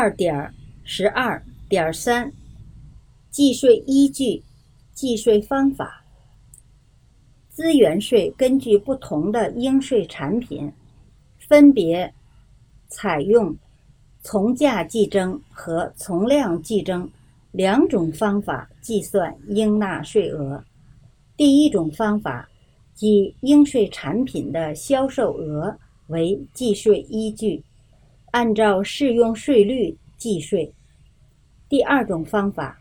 二点十二点三，计税依据、计税方法。资源税根据不同的应税产品，分别采用从价计征和从量计征两种方法计算应纳税额。第一种方法以应税产品的销售额为计税依据。按照适用税率计税。第二种方法，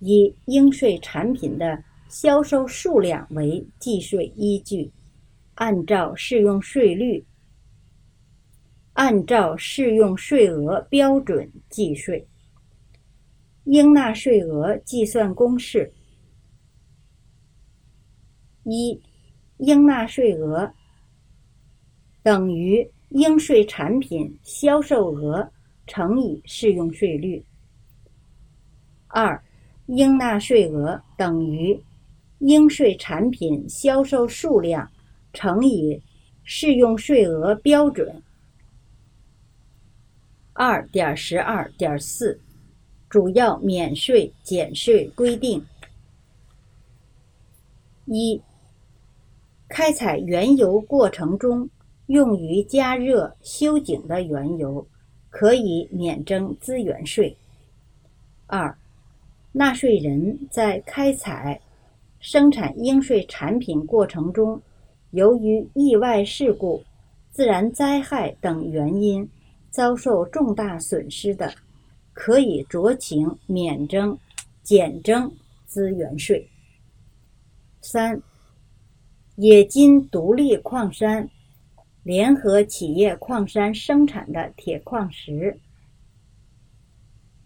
以应税产品的销售数量为计税依据，按照适用税率，按照适用税额标准计税。应纳税额计算公式：一，应纳税额等于。应税产品销售额乘以适用税率。二，应纳税额等于应税产品销售数量乘以适用税额标准。二点十二点四，主要免税减税规定：一，开采原油过程中。用于加热、修井的原油，可以免征资源税。二、纳税人在开采、生产应税产品过程中，由于意外事故、自然灾害等原因遭受重大损失的，可以酌情免征、减征资源税。三、冶金独立矿山。联合企业矿山生产的铁矿石、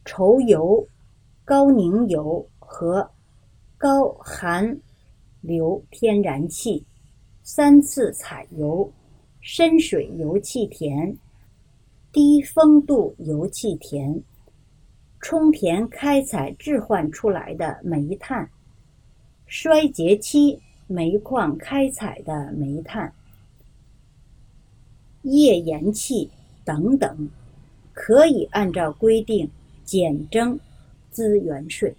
稠油、高凝油和高含硫天然气、三次采油、深水油气田、低风度油气田、充填开采置换出来的煤炭、衰竭期煤矿开采的煤炭。页岩气等等，可以按照规定减征资源税。